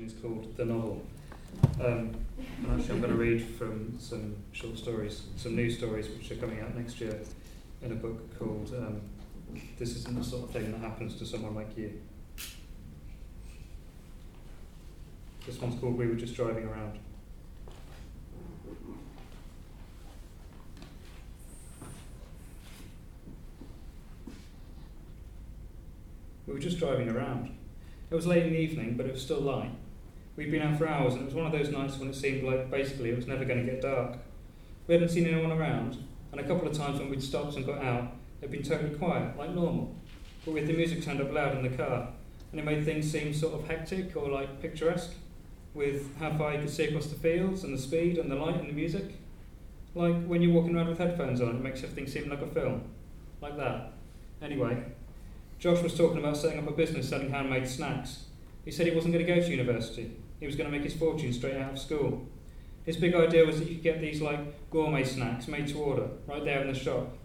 and it's called The Novel. Um, and actually, I'm going to read from some short stories, some news stories which are coming out next year in a book called um, This Isn't the Sort of Thing That Happens to Someone Like You. This one's called We Were Just Driving Around. We were just driving around. It was late in the evening, but it was still light. We'd been out for hours, and it was one of those nights when it seemed like basically it was never going to get dark. We hadn't seen anyone around, and a couple of times when we'd stopped and got out, it'd been totally quiet, like normal. But with the music turned up loud in the car, and it made things seem sort of hectic or like picturesque, with how far you could see across the fields, and the speed, and the light, and the music. Like when you're walking around with headphones on, it makes everything seem like a film. Like that. Anyway, Josh was talking about setting up a business selling handmade snacks. He said he wasn't going to go to university. He was going to make his fortune straight out of school. His big idea was that you could get these like gourmet snacks made to order right there in the shop.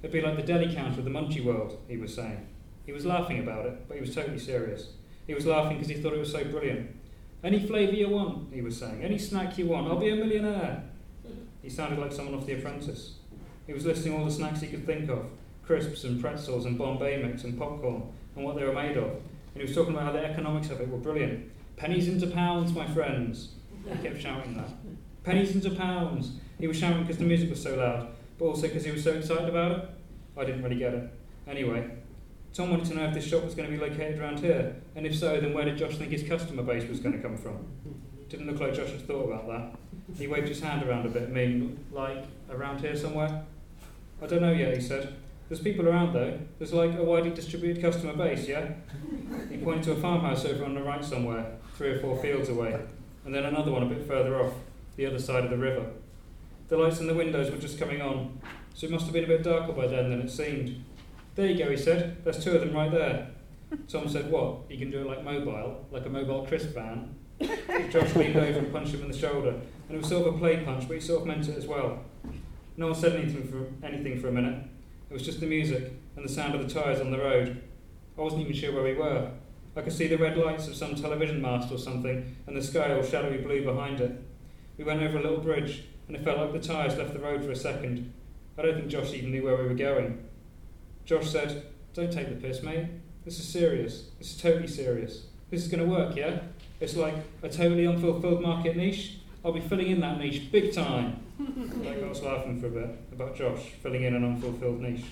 It'd be like the deli counter of the Munchie world, he was saying. He was laughing about it, but he was totally serious. He was laughing because he thought it was so brilliant. Any flavour you want, he was saying. Any snack you want, I'll be a millionaire. He sounded like someone off The Apprentice. He was listing all the snacks he could think of crisps and pretzels and Bombay mix and popcorn and what they were made of. And he was talking about how the economics of it were brilliant. Pennies into pounds, my friends. He kept shouting that. Pennies into pounds. He was shouting because the music was so loud, but also because he was so excited about it. I didn't really get it. Anyway, Tom wanted to know if this shop was going to be located around here, and if so, then where did Josh think his customer base was going to come from? Didn't look like Josh had thought about that. He waved his hand around a bit, meaning, like, around here somewhere? I don't know yet, he said. There's people around though. There's like a widely distributed customer base, yeah? He pointed to a farmhouse over on the right somewhere, three or four fields away, and then another one a bit further off, the other side of the river. The lights in the windows were just coming on, so it must have been a bit darker by then than it seemed. There you go, he said. There's two of them right there. Tom said, What? You can do it like mobile, like a mobile crisp van? Josh leaned over and punched him in the shoulder, and it was sort of a play punch, but he sort of meant it as well. No one said anything for, anything for a minute. It was just the music and the sound of the tyres on the road. I wasn't even sure where we were. I could see the red lights of some television mast or something, and the sky all shadowy blue behind it. We went over a little bridge, and it felt like the tyres left the road for a second. I don't think Josh even knew where we were going. Josh said, Don't take the piss, mate. This is serious. This is totally serious. This is going to work, yeah? It's like a totally unfulfilled market niche. I'll be filling in that niche big time. that got us laughing for a bit about Josh filling in an unfulfilled niche.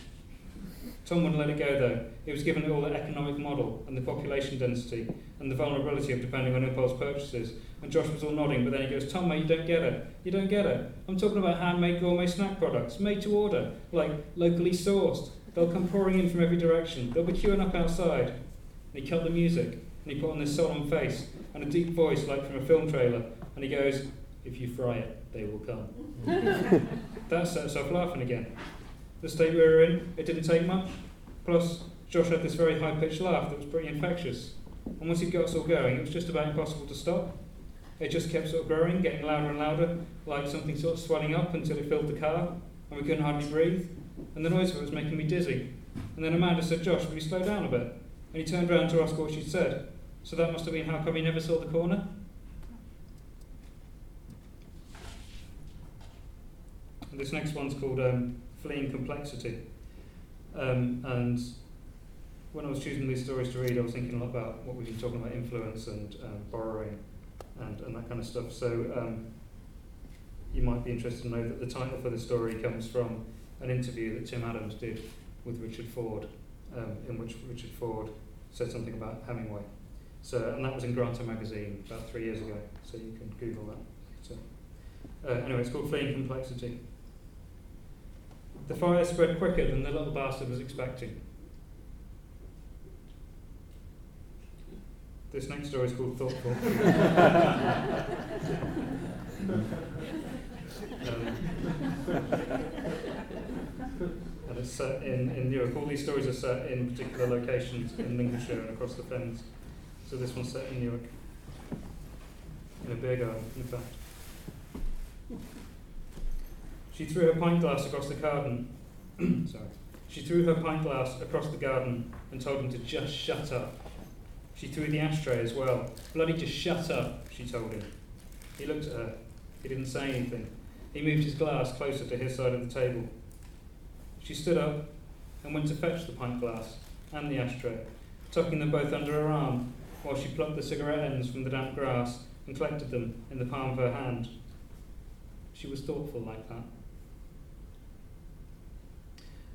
Tom wouldn't let it go though. He was given all the economic model and the population density and the vulnerability of depending on impulse purchases. And Josh was all nodding, but then he goes, Tom, mate, you don't get it. You don't get it. I'm talking about handmade gourmet snack products, made to order, like locally sourced. They'll come pouring in from every direction. They'll be queuing up outside. And he cut the music, and he put on this solemn face and a deep voice like from a film trailer, and he goes, If you fry it, they will come. that set us off laughing again. The state we were in, it didn't take much. Plus, Josh had this very high pitched laugh that was pretty infectious. And once he got us all going, it was just about impossible to stop. It just kept sort of growing, getting louder and louder, like something sort of swelling up until it filled the car, and we couldn't hardly breathe. And the noise of it was making me dizzy. And then Amanda said, Josh, will you slow down a bit? And he turned around to ask what she'd said. So that must have been how come he never saw the corner? And this next one's called um, Fleeing Complexity. Um, and when I was choosing these stories to read, I was thinking a lot about what we've been talking about influence and um, borrowing and, and that kind of stuff. So um, you might be interested to know that the title for the story comes from an interview that Tim Adams did with Richard Ford, um, in which Richard Ford said something about Hemingway. So, and that was in Granta magazine about three years ago, so you can Google that. So, uh, anyway, it's called Fleeing Complexity. The fire spread quicker than the little bastard was expecting. This next story is called Thoughtful. um, and it's set in, in Newark. All these stories are set in particular locations in Lincolnshire and across the fens. So this one's set in Newark, in a beer garden, in fact. She threw her pint glass across the garden. Sorry. She threw her pint glass across the garden and told him to just shut up. She threw the ashtray as well. Bloody just shut up, she told him. He looked at her. He didn't say anything. He moved his glass closer to his side of the table. She stood up and went to fetch the pint glass and the ashtray, tucking them both under her arm while she plucked the cigarette ends from the damp grass and collected them in the palm of her hand. She was thoughtful like that.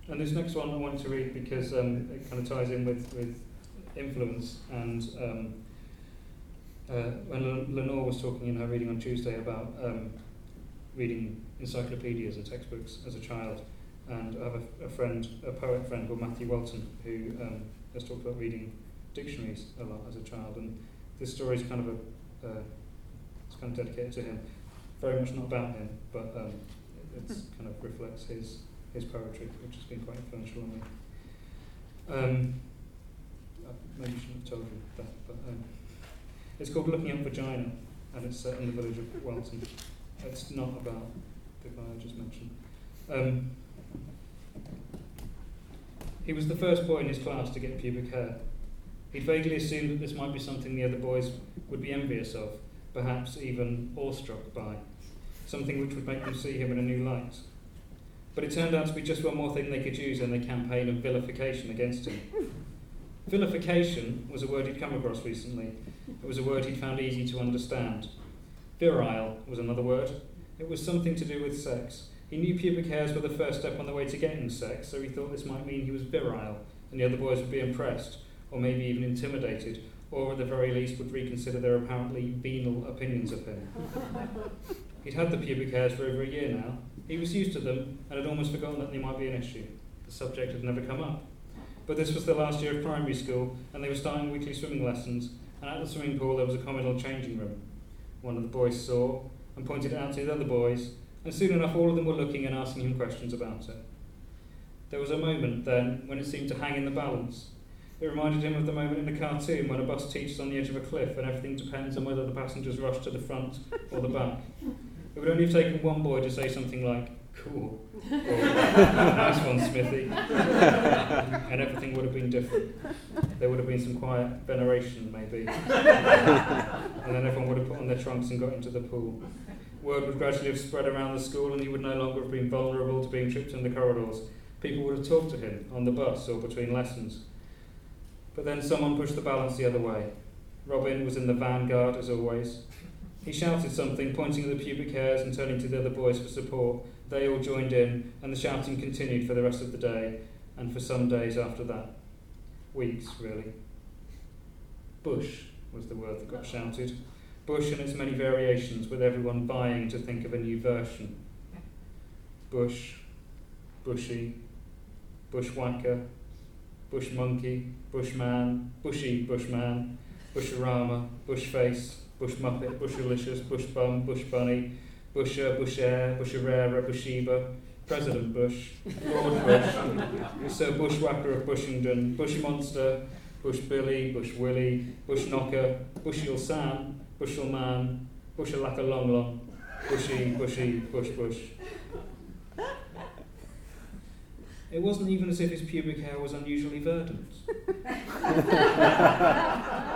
And this next one I wanted to read because um, it kind of ties in with, with influence. And um, uh, when Lenore was talking in her reading on Tuesday about um, reading encyclopedias and textbooks as a child, and I have a, a friend, a poet friend called Matthew Welton, who um, has talked about reading dictionaries a lot as a child. And this story is kind of a, uh, it's kind of dedicated to him. Very much not about him, but um, it kind of reflects his his poetry, which has been quite influential on me. Um, I maybe shouldn't have told you that, but um, it's called Looking at Vagina, and it's set in the village of Welton. It's not about the guy I just mentioned. Um, he was the first boy in his class to get pubic hair. He'd vaguely assumed that this might be something the other boys would be envious of, perhaps even awestruck by, something which would make them see him in a new light. But it turned out to be just one more thing they could use in their campaign of vilification against him. Vilification was a word he'd come across recently. It was a word he'd found easy to understand. Virile was another word. It was something to do with sex. He knew pubic hairs were the first step on the way to getting sex, so he thought this might mean he was virile, and the other boys would be impressed, or maybe even intimidated, or at the very least would reconsider their apparently venal opinions of him. He'd had the pubic hairs for over a year now, he was used to them and had almost forgotten that they might be an issue. The subject had never come up. But this was the last year of primary school, and they were starting weekly swimming lessons, and at the swimming pool there was a communal changing room. One of the boys saw and pointed it out to the other boys, and soon enough all of them were looking and asking him questions about it. There was a moment then when it seemed to hang in the balance. It reminded him of the moment in a cartoon when a bus teeters on the edge of a cliff and everything depends on whether the passengers rush to the front or the back. It would only have taken one boy to say something like, cool, or nice one, Smithy, and everything would have been different. There would have been some quiet veneration, maybe, and then everyone would have put on their trunks and got into the pool. Word would gradually have spread around the school, and he would no longer have been vulnerable to being tripped in the corridors. People would have talked to him on the bus or between lessons. But then someone pushed the balance the other way. Robin was in the vanguard, as always. He shouted something, pointing at the pubic hairs and turning to the other boys for support. They all joined in, and the shouting continued for the rest of the day, and for some days after that. Weeks, really. Bush was the word that got shouted. Bush and its many variations, with everyone buying to think of a new version. Bush, bushy, bushwhacker, bush monkey, bushman, bushy bushman, busharama, bushface, Bush Muppet, Bushalicious, Bush Bum, Bush Bunny, Busher, uh, Busher, Busherera, Bushiba, President Bush, Lord Bush, Sir Bushwhacker of Bushingdon, Bush Monster, Bush Billy, Bush Willie, Bush Knocker, Bushill Sam, Bushel Man, Bushalaka Long Long, Bushy, Bushy, Bush Bush. It wasn't even as if his pubic hair was unusually verdant.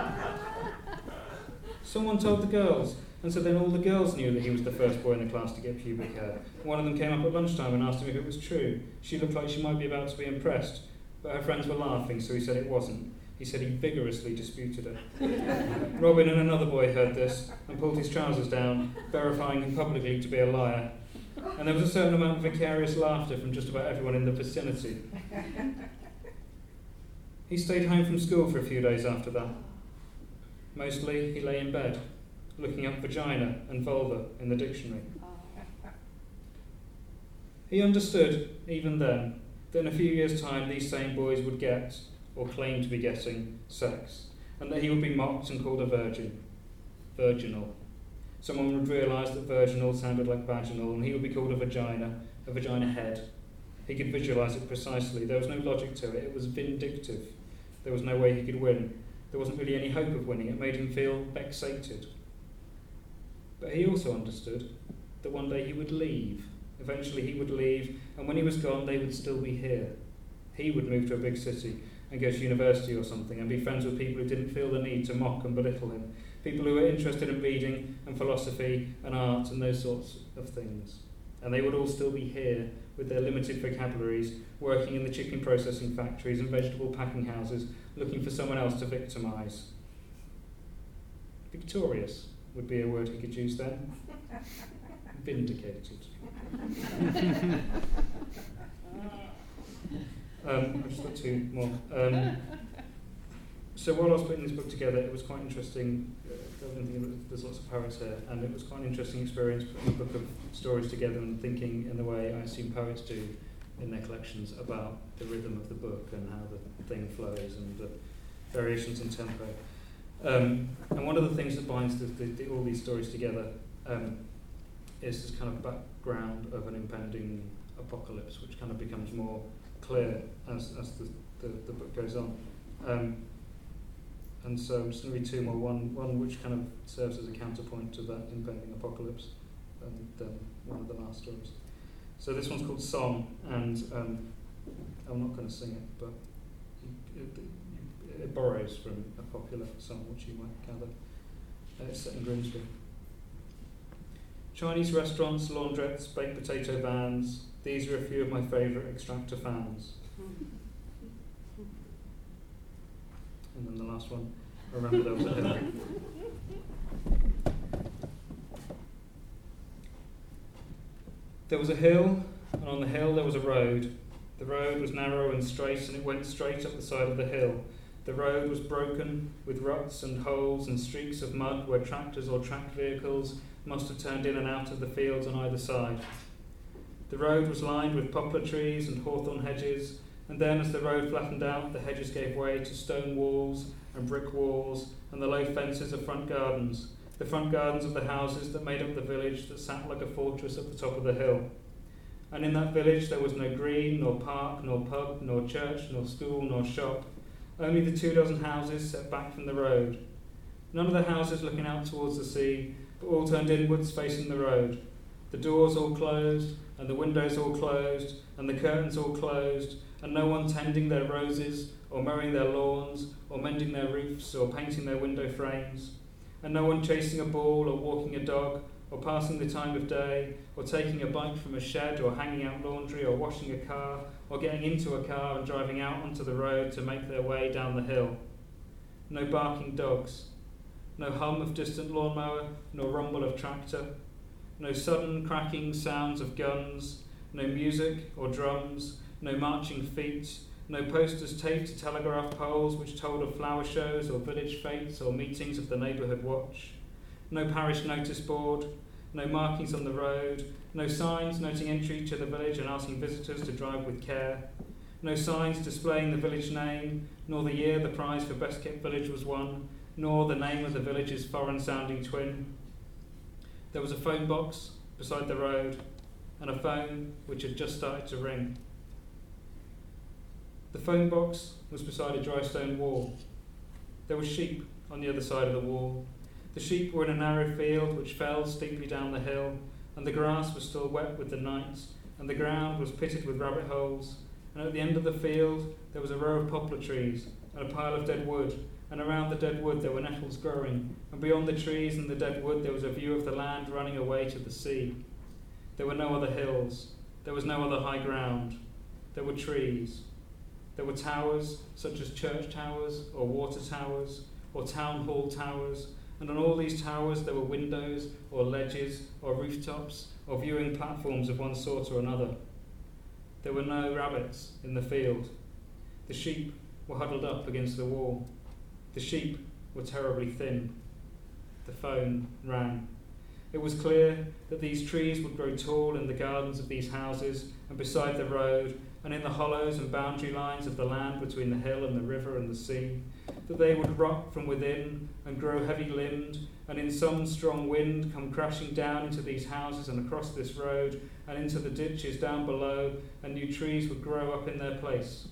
Someone told the girls, and so then all the girls knew that he was the first boy in the class to get pubic hair. One of them came up at lunchtime and asked him if it was true. She looked like she might be about to be impressed, but her friends were laughing, so he said it wasn't. He said he vigorously disputed it. Robin and another boy heard this and pulled his trousers down, verifying him publicly to be a liar. And there was a certain amount of vicarious laughter from just about everyone in the vicinity. He stayed home from school for a few days after that. Mostly he lay in bed, looking up vagina and vulva in the dictionary. He understood, even then, that in a few years' time these same boys would get, or claim to be getting, sex, and that he would be mocked and called a virgin. Virginal. Someone would realise that virginal sounded like vaginal, and he would be called a vagina, a vagina head. He could visualise it precisely. There was no logic to it. It was vindictive. There was no way he could win there wasn't really any hope of winning. It made him feel vexated. But he also understood that one day he would leave. Eventually he would leave, and when he was gone, they would still be here. He would move to a big city, and go to university or something and be friends with people who didn't feel the need to mock and belittle him. People who were interested in reading and philosophy and art and those sorts of things. And they would all still be here with their limited vocabularies, working in the chicken processing factories and vegetable packing houses, looking for someone else to victimise. Victorious would be a word he could use then. Vindicated. um, I've just got two more. Um, so while I was putting this book together, it was quite interesting. Uh, there's lots of poets here, and it was quite an interesting experience putting a book of stories together and thinking in the way I assume poets do in their collections about the rhythm of the book and how the thing flows and the variations in tempo. Um, and one of the things that binds the, the, the, all these stories together um, is this kind of background of an impending apocalypse, which kind of becomes more clear as, as the, the, the book goes on. Um, and so I'm just going to read two more. One, one which kind of serves as a counterpoint to that impending apocalypse, and then one of the last stories. So this one's called Song, and um, I'm not going to sing it, but it, it, it, borrows from a popular song, which you might gather. Uh, it's set in Grimsby. Chinese restaurants, laundrettes, baked potato vans, these are a few of my favourite extractor fans. And then the last one, remember there was a hill. There was a hill, and on the hill there was a road. The road was narrow and straight, and it went straight up the side of the hill. The road was broken with ruts and holes and streaks of mud where tractors or tracked vehicles must have turned in and out of the fields on either side. The road was lined with poplar trees and hawthorn hedges, and then as the road flattened out, the hedges gave way to stone walls and brick walls and the low fences of front gardens, the front gardens of the houses that made up the village that sat like a fortress at the top of the hill. And in that village there was no green, nor park, nor pub, nor church, nor school, nor shop, only the two dozen houses set back from the road. None of the houses looking out towards the sea, but all turned inwards facing the road. The doors all closed, and the windows all closed, and the curtains all closed, and no one tending their roses, or mowing their lawns, or mending their roofs, or painting their window frames, and no one chasing a ball, or walking a dog, or passing the time of day, or taking a bike from a shed, or hanging out laundry, or washing a car, or getting into a car and driving out onto the road to make their way down the hill. No barking dogs, no hum of distant lawnmower, nor rumble of tractor, no sudden cracking sounds of guns, no music or drums, no marching feet, no posters taped to telegraph poles which told of flower shows or village fetes or meetings of the neighbourhood watch, no parish notice board, no markings on the road, no signs noting entry to the village and asking visitors to drive with care, no signs displaying the village name, nor the year the prize for best kept village was won, nor the name of the village's foreign sounding twin. There was a phone box beside the road and a phone which had just started to ring. The phone box was beside a dry stone wall. There were sheep on the other side of the wall. The sheep were in a narrow field which fell steeply down the hill, and the grass was still wet with the night, and the ground was pitted with rabbit holes. And at the end of the field there was a row of poplar trees and a pile of dead wood, and around the dead wood there were nettles growing, and beyond the trees and the dead wood there was a view of the land running away to the sea. There were no other hills, there was no other high ground. There were trees, there were towers, such as church towers, or water towers, or town hall towers, and on all these towers there were windows, or ledges, or rooftops, or viewing platforms of one sort or another. There were no rabbits in the field. The sheep were huddled up against the wall. The sheep were terribly thin. The phone rang. It was clear that these trees would grow tall in the gardens of these houses and beside the road and in the hollows and boundary lines of the land between the hill and the river and the sea, that they would rot from within and grow heavy limbed, and in some strong wind come crashing down into these houses and across this road and into the ditches down below, and new trees would grow up in their place.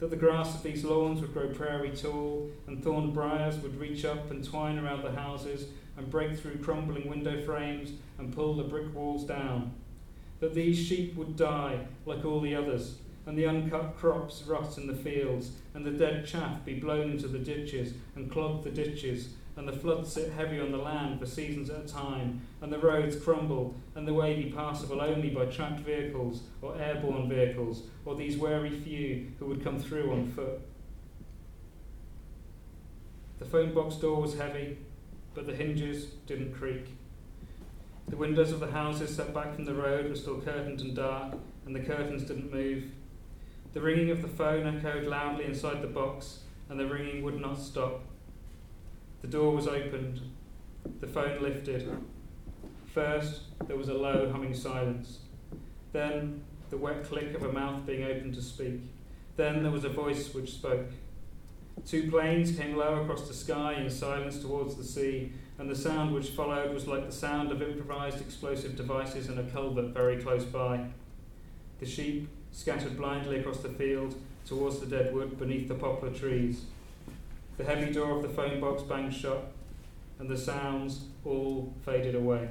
That the grass of these lawns would grow prairie tall, and thorn briars would reach up and twine around the houses and break through crumbling window frames and pull the brick walls down that these sheep would die like all the others, and the uncut crops rot in the fields, and the dead chaff be blown into the ditches and clog the ditches, and the floods sit heavy on the land for seasons at a time, and the roads crumble, and the way be passable only by tracked vehicles or airborne vehicles, or these wary few who would come through on foot. The phone box door was heavy, but the hinges didn't creak. The windows of the houses set back from the road were still curtained and dark, and the curtains didn't move. The ringing of the phone echoed loudly inside the box, and the ringing would not stop. The door was opened. The phone lifted. First, there was a low humming silence. Then, the wet click of a mouth being opened to speak. Then there was a voice which spoke. Two planes came low across the sky in silence towards the sea, and the sound which followed was like the sound of improvised explosive devices in a culvert very close by. The sheep scattered blindly across the field towards the dead wood beneath the poplar trees. The heavy door of the phone box banged shut, and the sounds all faded away.